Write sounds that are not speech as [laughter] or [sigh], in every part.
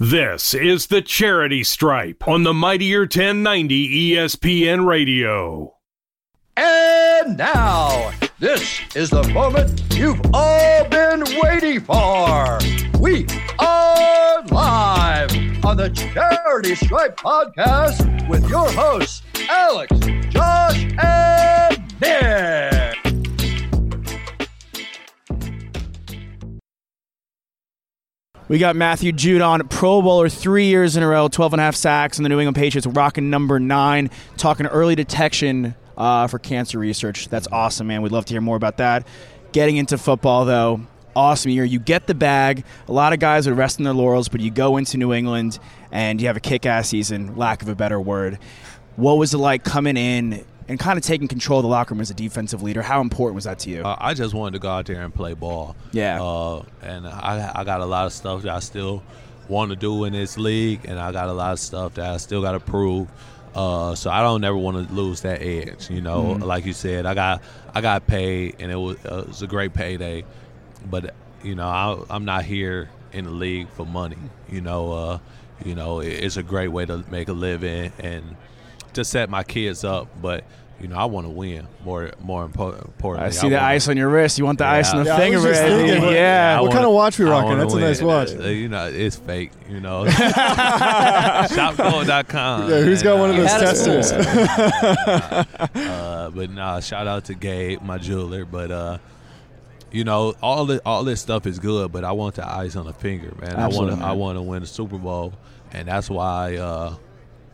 This is the Charity Stripe on the Mightier 1090 ESPN Radio. And now, this is the moment you've all been waiting for. We are live on the Charity Stripe podcast with your hosts, Alex, Josh, and Nick. We got Matthew Judon, Pro Bowler three years in a row, 12 and a half sacks, and the New England Patriots rocking number nine, talking early detection uh, for cancer research. That's awesome, man. We'd love to hear more about that. Getting into football, though, awesome year. You get the bag. A lot of guys are resting their laurels, but you go into New England and you have a kick ass season, lack of a better word. What was it like coming in and kind of taking control of the locker room as a defensive leader? How important was that to you? Uh, I just wanted to go out there and play ball. Yeah. Uh, and I, I got a lot of stuff that I still want to do in this league, and I got a lot of stuff that I still got to prove. Uh, so I don't ever want to lose that edge. You know, Mm-hmm. like you said, I got I got paid, and it was, uh, it was a great payday. But you know, I, I'm not here in the league for money. You know, uh, you know, it- it's a great way to make a living and to set my kids up. But you know, I want to win more more impo- importantly. I see the wanna- ice on your wrist. You want the ice on the Yeah, finger, was thinking, what- yeah. I What kind wanna- of watch we rocking? wanna That's a nice watch. Uh, you know, it's fake. You know, [laughs] shopgold.com. Yeah, who's got one of those testers? [laughs] uh, but nah, shout out to Gabe, my jeweler. But uh, you know, all this, all this stuff is good, but I want the ice on the finger, man. Absolutely, I want to I want to win the Super Bowl, and that's why uh,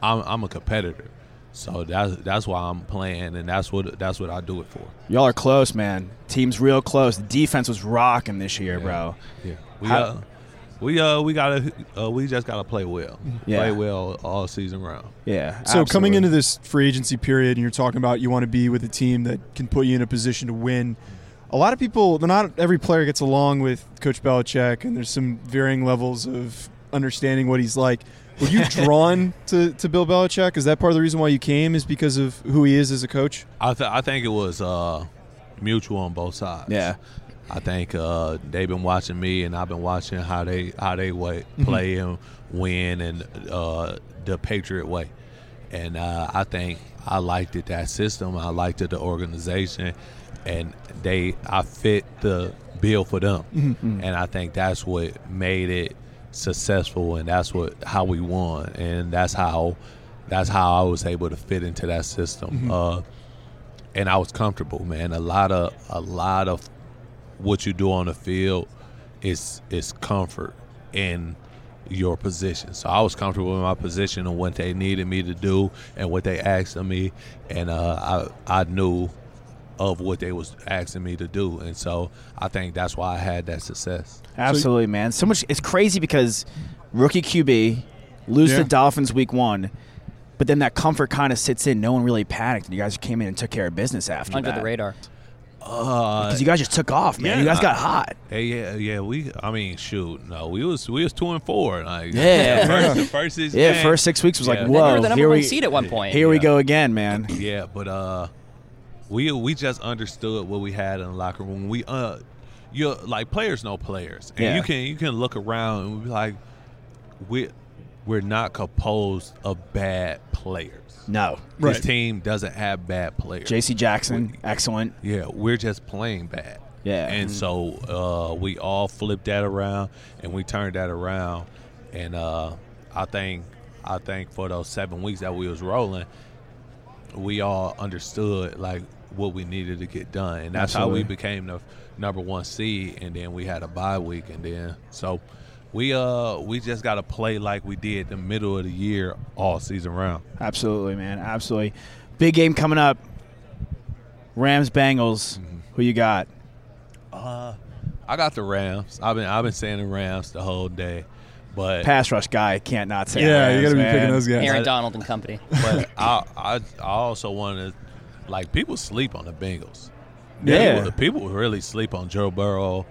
I'm I'm a competitor. So that's that's why I'm playing, and that's what that's what I do it for. Y'all are close, man. Team's real close. The defense was rocking this year, bro. Yeah, we How- uh, we uh we gotta uh, we just gotta play well, Yeah. play well all season round. Yeah. So coming into this free agency period, and you're talking about you want to be with a team that can put you in a position to win. A lot of people, not every player gets along with Coach Belichick, and there's some varying levels of understanding what he's like. Were you [laughs] drawn to, to Bill Belichick? Is that part of the reason why you came? Is because of who he is as a coach? I th- I think it was uh mutual on both sides. Yeah. I think uh, they've been watching me, and I've been watching how they how they way, Mm-hmm. play and win, and uh, the Patriot way. And uh, I think I liked it that system. I liked it the organization, and they I fit the bill for them. Mm-hmm. And I think that's what made it successful, and that's what how we won, and that's how that's how I was able to fit into that system. Uh, and I was comfortable, man. A lot of a lot of what you do on the field is is comfort in your position. So I was comfortable in my position and what they needed me to do and what they asked of me, and uh, I I knew of what they was asking me to do, and so I think that's why I had that success. Absolutely, man. So much. It's crazy because rookie QB lose Yeah. the Dolphins week one, but then that comfort kind of sits in. No one really panicked, and you guys came in and took care of business after under that. the radar. Uh, Because you guys just took off, man. yeah, you guys got hot. Hey, yeah, yeah. We, I mean, shoot, no, we was we was two and four. Like, Yeah. [laughs] first, the first six Yeah, games- first six weeks was Yeah. like, They They whoa. were the number here one we, seed at one point. here we go again, man. Yeah, but uh, we we just understood what we had in the locker room. We uh, you like players know players, and Yeah. you can you can look around and be like, we we're not composed of bad players. No. Right. This team doesn't have bad players. J.C. Jackson, excellent. Yeah, we're just playing bad. Yeah. And so uh, we all flipped that around and we turned that around. And uh, I think I think for those seven weeks that we was rolling, we all understood like what we needed to get done. And that's how we became the number one seed and then we had a bye week and then so we uh we just gotta play like we did the middle of the year all season round. Absolutely, man. Absolutely. Big game coming up. Rams Bengals. Mm-hmm. Who you got? Uh, I got the Rams. I've been I've been saying the Rams the whole day, But Pass rush guy can't not say. Yeah, Rams, you got to be man. picking those guys. Aaron But- Donald and company. but I, I I also wanted to like people sleep on the Bengals. Yeah. people, people really sleep on Joe Burrow,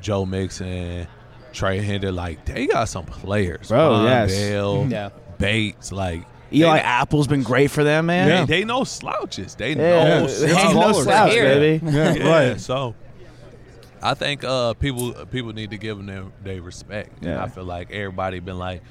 Joe Mixon, Trey Hinder. Like they got some players, Bro, Vonn yes. Bell, Yeah. Bates. Like Eli they, Apple's been great for them, man. Yeah. they know slouches. They Yeah, know they It's ain't no slouch, baby. Yeah, Yeah, right. So I think uh, people people need to give them their, their respect. And Yeah. I feel like everybody been like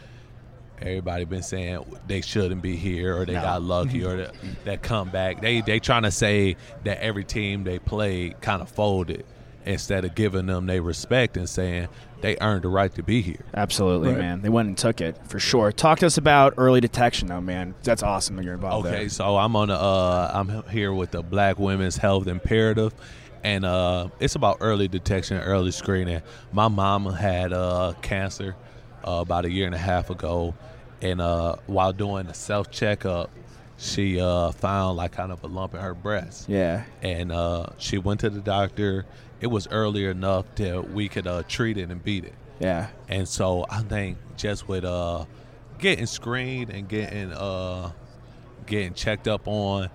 everybody been saying they shouldn't be here or they got lucky or that, that comeback. They they trying to say that every team they played kind of folded instead of giving them their respect and saying they earned the right to be here. Absolutely, Right. man. They went and took it for sure. Talk to us about early detection, though, man. That's awesome that you're involved Okay, there. so I'm on the uh, I'm here with the Black Women's Health Imperative, and uh, it's about early detection, early screening. My mom had uh, cancer uh, about a year and a half ago, and uh, while doing a self checkup, she uh, found like kind of a lump in her breast, Yeah. and uh, she went to the doctor. It was early enough that we could uh, treat it and beat it. Yeah. And so I think just with uh getting screened and getting uh getting checked up on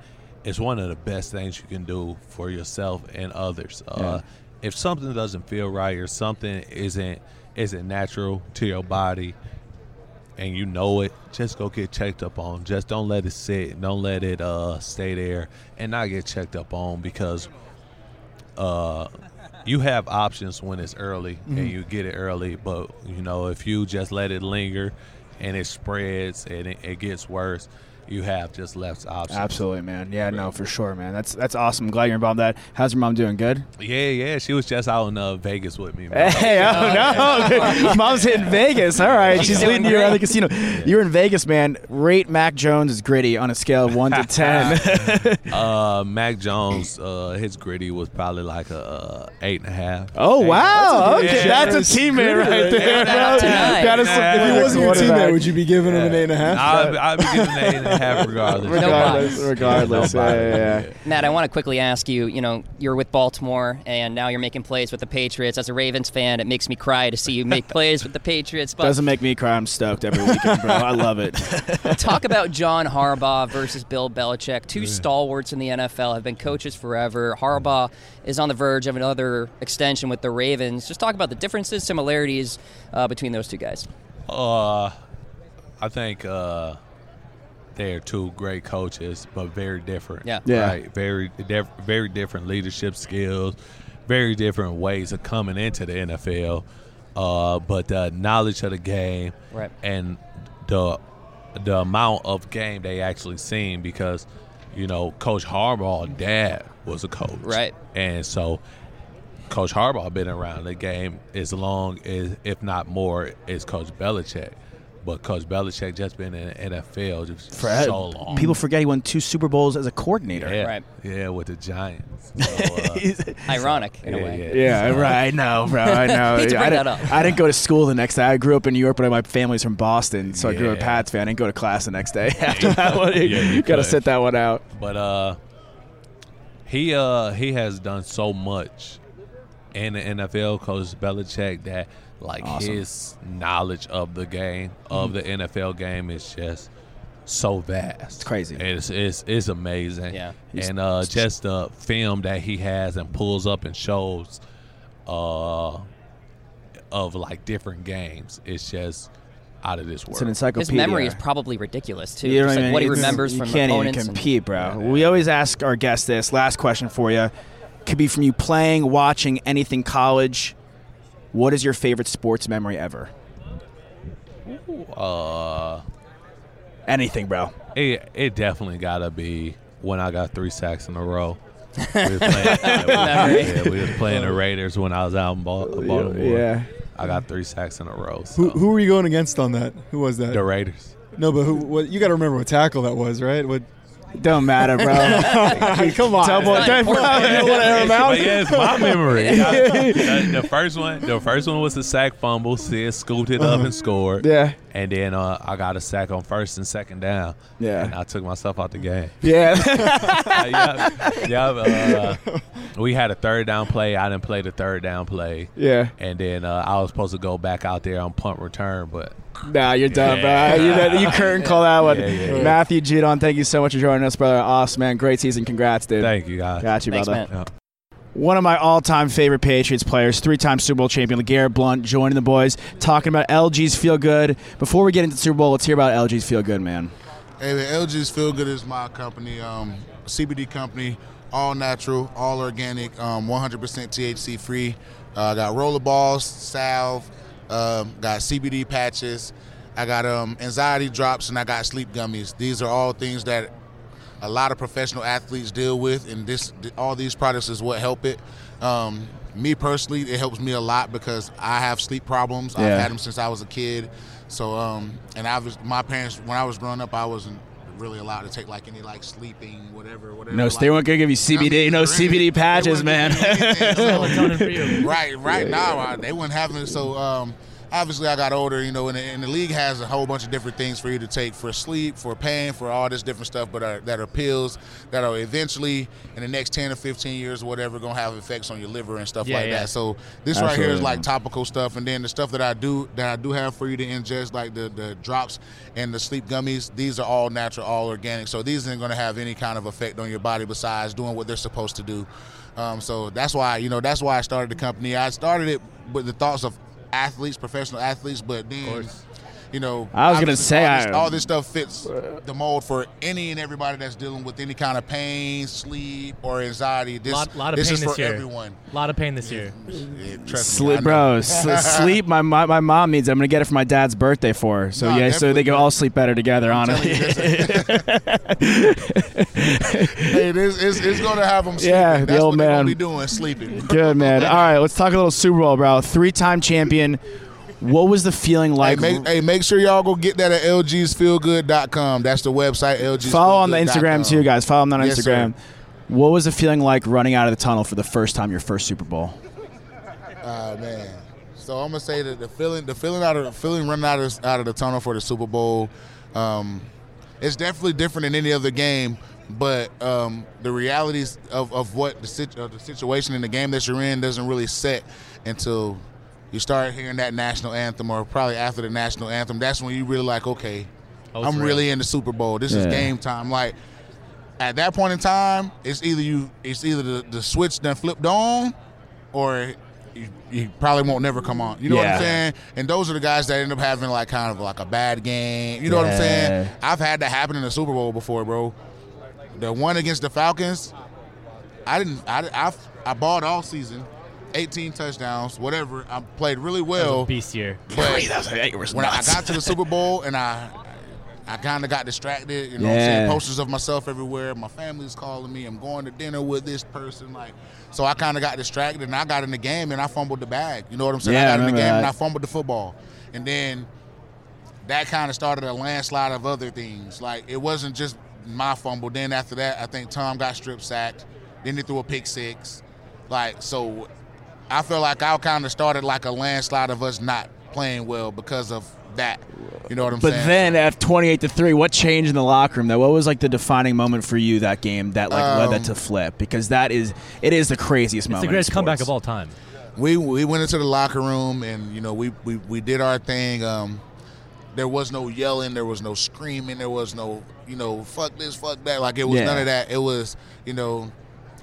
is one of the best things you can do for yourself and others. Uh if something doesn't feel right or something isn't isn't natural to your body and you know it, just go get checked up on. Just don't let it sit. Don't let it uh stay there and not get checked up on because uh you have options when it's early and you get it early but you know if you just let it linger and it spreads and it, it gets worse you have just left options. Absolutely, man. Yeah, no, for sure, man. That's that's awesome. Glad you're involved in that. How's your mom doing? Good? Yeah, yeah. She was just out in uh, Vegas with me. Man. Hey, oh, no. [laughs] Mom's hitting Vegas. All right. She's leading you around the casino. Yeah. You're in Vegas, man. Rate Mac Jones is gritty on a scale of 1 to [laughs] 10. uh, Mac Jones, uh, his gritty was probably like a uh, 8.5. Oh, eight wow. That's okay. That's a teammate right there. That is, if he wasn't your teammate, would you be giving him an 8.5? I'd be giving an 8.5. Have regardless. regardless, no regardless. Yeah, yeah, yeah, Matt, I want to quickly ask you. You know, you're with Baltimore, and now you're making plays with the Patriots. As a Ravens fan, it makes me cry to see you make plays with the Patriots. But Doesn't make me cry. I'm stoked every weekend, bro. I love it. [laughs] Talk about John Harbaugh versus Bill Belichick. Two stalwarts in the NFL have been coaches forever. Harbaugh is on the verge of another extension with the Ravens. Just talk about the differences, similarities uh, between those two guys. Uh, I think uh, they're two great coaches, but very different. Yeah. Yeah. Right. Very, diff- very different leadership skills, very different ways of coming into the NFL. Uh, but the knowledge of the game Right. and the the amount of game they actually seen because you know Coach Harbaugh dad was a coach, Right. And so Coach Harbaugh been around the game as long as, if not more, as Coach Belichick. But Coach Belichick just been in the NFL just For- so long. People forget he won two Super Bowls as a coordinator. yeah, Right. yeah, with the Giants. [laughs] So, uh, [laughs] Ironic in a way. yeah. Yeah, right. I know, bro. I [laughs] know. Bring I, didn't, up. I didn't go to school the next day. I grew up in New York, but my family's from Boston, so I grew up a Pats fan. I didn't go to class the next day after that one. Yeah, you got to could. sit that one out. But uh, he uh he has done so much in the NFL, Coach Belichick, that like Awesome. his knowledge of the game of the NFL game is just so vast. It's crazy. It's it's, it's amazing. Yeah. and uh, just the film that he has and pulls up and shows, uh, of like different games. It's just out of this world. It's an encyclopedia. His memory is probably ridiculous too. You know Just what I like mean? what he remembers you from can't opponents. even and- compete, bro. We always ask our guests this. Last question for you could be from you playing, watching anything college. What is your favorite sports memory ever? uh, Anything, bro. It it definitely gotta be when I got three sacks in a row. We was playing, [laughs] yeah, we, yeah, we was playing the Raiders when I was out in Baltimore. Yeah. I got three sacks in a row. So. Who, who were you going against on that? Who was that? The Raiders. No, but who? What, you got to remember what tackle that was, right? What? Don't matter, bro. [laughs] Come on. Double, It's not double, important. you wanna air him out? Yeah, it's my [laughs] memory. the, the first one, the first one was a sack fumble. Sid scooped it up and scored. Yeah. And then uh, I got a sack on first and second down. Yeah. And I took myself out the game. Yeah. [laughs] yeah, yeah. Uh, we had a third down play. I didn't play the third down play. yeah. And then uh, I was supposed to go back out there on punt return, but Nah, you're done, Yeah. bro. You, you [laughs] curtain call that one. Yeah, yeah, yeah. Matthew Judon, thank you so much for joining us, brother. Awesome, man. Great season. Congrats, dude. thank you guys. Got you, Thanks, brother. man. One of my all-time favorite Patriots players, three-time Super Bowl champion, LeGarrette Blount, joining the boys, talking about LG's Feel Good. Before we get into the Super Bowl, let's hear about LG's Feel Good, man. Hey, man, LG's Feel Good is my company, um, CBD company, all natural, all organic, um, 100% THC free. Uh, got roller balls, salve, um, got CBD patches, I got um, anxiety drops, and I got sleep gummies. These are all things that a lot of professional athletes deal with, and this all these products is what help it. Um, me personally, it helps me a lot because I have sleep problems. Yeah. I've had them since I was a kid. So, um, and I was my parents when I was growing up, I wasn't really allowed to take like any like sleeping, whatever, whatever. No, like, they weren't gonna give you CBD. No They CBD patches, man. give so- Melatonin [laughs] right, right now uh, they wouldn't have it. So um, obviously, I got older, you know, and the, and the league has a whole bunch of different things for you to take for sleep, for pain, for all this different stuff, but are, that are pills that are eventually in the next ten or fifteen years, or whatever, gonna have effects on your liver and stuff Yeah, like yeah. that. So this right here is like topical stuff, and then the stuff that I do that I do have for you to ingest, like the the drops and the sleep gummies. These are all natural, all organic. So these aren't gonna have any kind of effect on your body besides doing what they're supposed to do. Um, so that's why you know that's why I started the company. I started it with the thoughts of athletes, professional athletes, but then you know I was gonna say, all this, I- all this stuff fits the mold for any and everybody that's dealing with any kind of pain, sleep, or anxiety. This Lot, lot of this pain is this for year. everyone. A lot of pain this year. Yeah, trust Sleep, know. bro. [laughs] Sleep. My, my my mom needs. it. I'm gonna get it for my dad's birthday for her. So No, yeah, so they can all sleep better together. I'm Honestly. you, hey, this it's, it's gonna have them. Sleeping. Yeah, the that's old what they're man. gonna be doing, sleeping. Good man. All right, let's talk a little Super Bowl, bro. Three-time champion. What was the feeling Hey like? make, hey, make sure y'all go get that at lgsfeelgood.com. That's the website. LGs Follow on the Instagram too, guys. Follow them on Yes, Instagram. sir. What was the feeling like running out of the tunnel for the first time, your first Super Bowl? Oh man. So I'm gonna say that the feeling, the feeling out of the feeling running out of out of the tunnel for the Super Bowl, um, it's definitely different than any other game. But um, the realities of, of what the, of the situation in the game that you're in doesn't really set until you start hearing that national anthem, or probably after the national anthem. That's when you really like, okay, Oh, I'm real. really in the Super Bowl. This is game time. Like at that point in time, it's either you, it's either the, the switch then flipped on, or you, you probably won't never come on. You know what I'm saying? And those are the guys that end up having like kind of like a bad game. You know what I'm saying? I've had that happen in the Super Bowl before, bro. The one against the Falcons, I didn't. I I, I balled all season, 18 touchdowns, whatever. I played really That was a well. beast year. But when I got to the [laughs] Super Bowl and I I kind of got distracted, you know what I'm Yeah. saying? Posters of myself everywhere. My family's calling me. I'm going to dinner with this person. Like, so I kind of got distracted and I got in the game and I fumbled the bag. You know what I'm saying? Yeah, I I got in the remember game and. I fumbled the football. And then that kind of started a landslide of other things. Like, it wasn't just my fumble. Then after that, I think Tom got strip sacked. Then they threw a pick six. Like, so I feel like I kind of started like a landslide of us not playing well because of that. You know what I'm But saying? But then at 28 to 3, what changed in the locker room though? What was like the defining moment for you that game that like led that Um, to flip? Because that is it is the craziest It's moment. the greatest comeback of all time. we we went into the locker room and you know we we, we did our thing. Um, there was no yelling, there was no screaming, there was no you know fuck this, fuck that. Like it was Yeah. none of that. It was you know,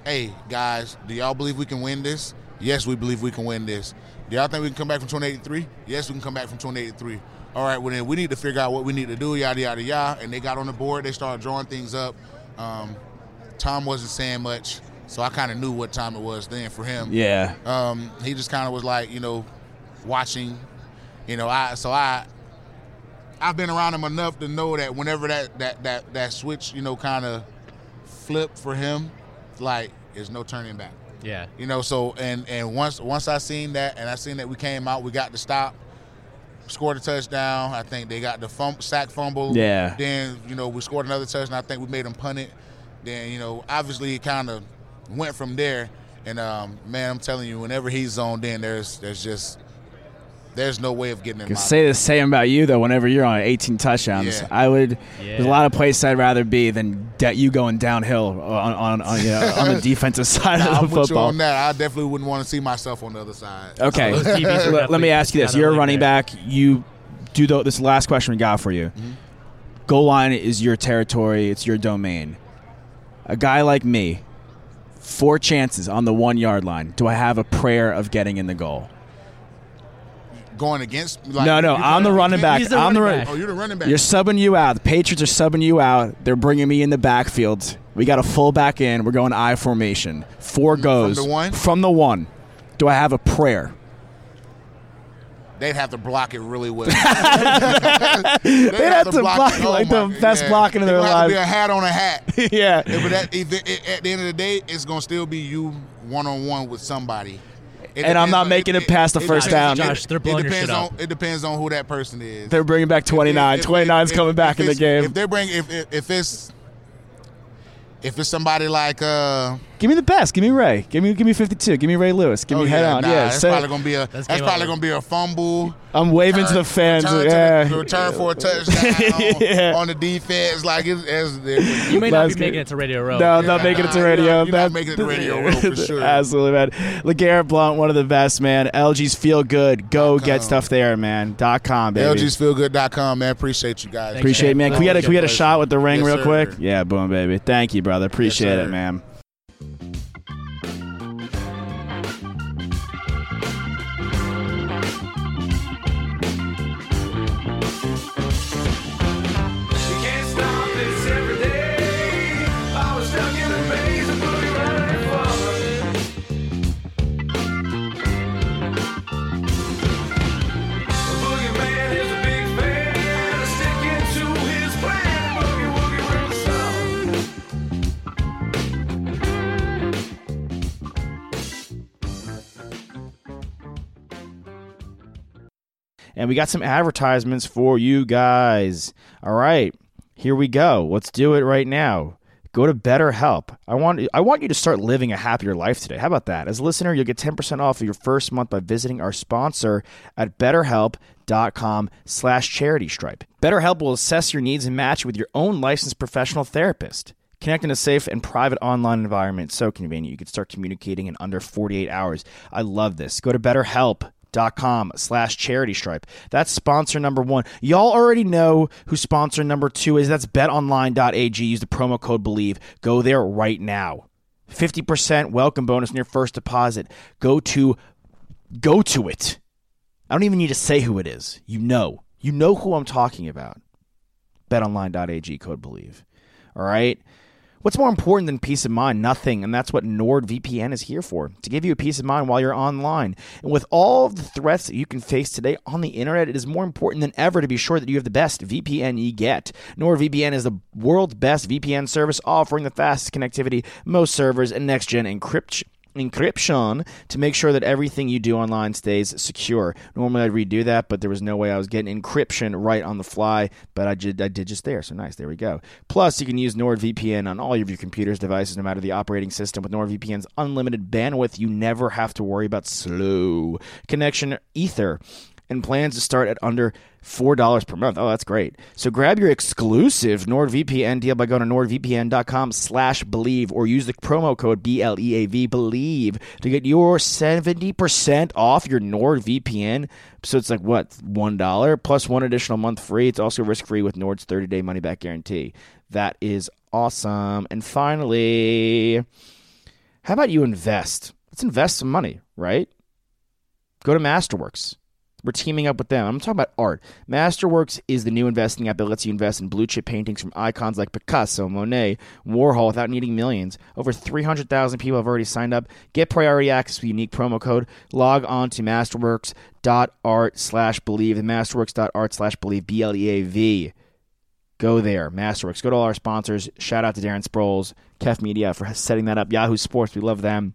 hey guys, do y'all believe we can win this? Yes, we believe we can win this. Do y'all think we can come back from 2083? Yes, we can come back from 2083. All right, well then we need to figure out what we need to do, yada yada yada. And they got on the board, they started drawing things up. Um, Tom wasn't saying much, so I kind of knew what time it was then for him Yeah. um, he just kind of was like, you know, watching, you know, I so I I've been around him enough to know that whenever that that that that switch, you know, kind of flipped for him, like there's no turning back. Yeah. You know, so and and once once I seen that and I seen that we came out, we got the stop. scored a touchdown. I think they got the fum- sack fumble. Yeah. Then you know we scored another touchdown. I think we made them punt it. Then you know obviously it kind of went from there. And um, man, I'm telling you, whenever he's zoned in, there's there's just there's no way of getting in Can say the same about you though. Whenever you're on 18 touchdowns, Yeah. I would. There's a lot of places I'd rather be than de- you going downhill on on on, you know, on the [laughs] defensive side Nah, of I'm the with you football. on that. I definitely wouldn't want to see myself on the other side. Okay, Those [laughs] let, let me ask you this: You're a running there. back. You do the, this last question we got for you. Mm-hmm. Goal line is your territory. It's your domain. A guy like me, four chances on the one yard line. Do I have a prayer of getting in the goal? Going against like, no, no. I'm the running back. can't- the I'm the running back. Oh, you're the running back. You're subbing you out. The Patriots are subbing you out. They're bringing me in the backfield. We got a full back in. We're going I formation. Four goes the one? From the one. Do I have a prayer? They'd have to block it really well. [laughs] [laughs] They'd have to block it Oh like the my- best blocking in It their would have be a hat on a hat. yeah. [laughs] Yeah, but that, if it- it- at the end of the day, it's gonna still be you one on one with somebody. It And I'm not on- making it past the first depends- down. Josh, they're blowing it your depends shit on, up. It depends on who that person is. They're bringing back 29. If- if- 29's if- coming back if in the game. If they bring, if, if if it's if it's somebody like uh Give me the best. Give me Ray. Give me give me 52. Give me Ray Lewis. Give oh me head yeah, on. nah, yeah. that's probably gonna be a That's that's, probably gonna be a fumble. I'm waving to the fans. Return, to yeah. the, return for a touchdown [laughs] Yeah. on the defense. Like it's, as it's, You may not be making it to Radio Row. No, I'm not Yeah, making it to radio. you're not- you're not making it to Radio Row for sure. Absolutely, man. LeGarrette Blount, one of the best, man. LG's Feel Good. Go Dot get stuff there, man. Dot com, baby. LGsFeelGood.com, man. Appreciate you guys. Appreciate it, man. Can we get a, can we get a shot with the ring Yes, real sir. quick? Yeah, boom, baby. Thank you, brother. Appreciate it, man. We got some advertisements for you guys. All right, here we go. Let's do it right now. Go to BetterHelp. I want I want you to start living a happier life today. How about that? As a listener, you'll get 10% off of your first month by visiting our sponsor at betterhelp.com slash charity stripe. BetterHelp will assess your needs and match you with your own licensed professional therapist. Connect in a safe and private online environment. So convenient. You can start communicating in under 48 hours. I love this. Go to betterhelp.com slash charity stripe. That's sponsor number one. Y'all already know who sponsor number two is. That's betonline.ag. Use the promo code BLEAV. Go there right now. 50% welcome bonus on your first deposit. Go to go to it. I don't even need to say who it is. You know. You know who I'm talking about. betonline.ag code bleav. All right? What's more important than peace of mind? Nothing. And that's what NordVPN is here for to give you a peace of mind while you're online. And with all of the threats that you can face today on the internet, it is more important than ever to be sure that you have the best VPN you get. NordVPN is the world's best VPN service offering the fastest connectivity, most servers, and next gen encryption encryption to make sure that everything you do online stays secure. Normally I'd redo that, but there was no way I was getting encryption right on the fly, but I did I did just there. So nice. There we go. Plus, you can use NordVPN on all of your computers, devices, no matter the operating system. With NordVPN's unlimited bandwidth, you never have to worry about slow connection ether and plans to start at under $4 per month. Oh, that's great. So grab your exclusive NordVPN deal by going to nordvpn.com slash bleav or use the promo code B-L-E-A-V bleav to get your 70% off your NordVPN. So it's like, what, $1 plus one additional month free. It's also risk-free with Nord's 30-day money-back guarantee. That is awesome. And finally, how about you invest? Let's invest some money, right? Go to Masterworks. We're teaming up with them. I'm talking about art. Masterworks is the new investing app that lets you invest in blue chip paintings from icons like Picasso, Monet, Warhol without needing millions. Over 300,000 people have already signed up. Get priority access with unique promo code. Log on to masterworks.art slash bleav. Masterworks.art slash bleav, B L E A V. Go there, Masterworks. Go to all our sponsors. Shout out to Darren Sproles, Kef Media for setting that up. Yahoo Sports, we love them.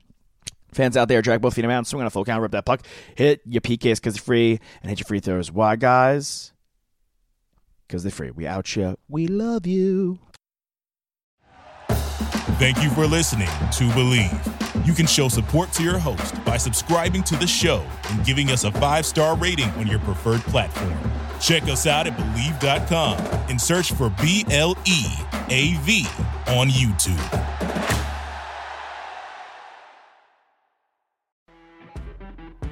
Fans out there, drag both feet around, swing on a full count, rip that puck, hit your PKs because they're free, and hit your free throws. Why, guys? Because they're free. We out you. We love you. Thank you for listening to Bleav. You can show support to your host by subscribing to the show and giving us a five star rating on your preferred platform. Check us out at Bleav.com and search for B L E A V on YouTube.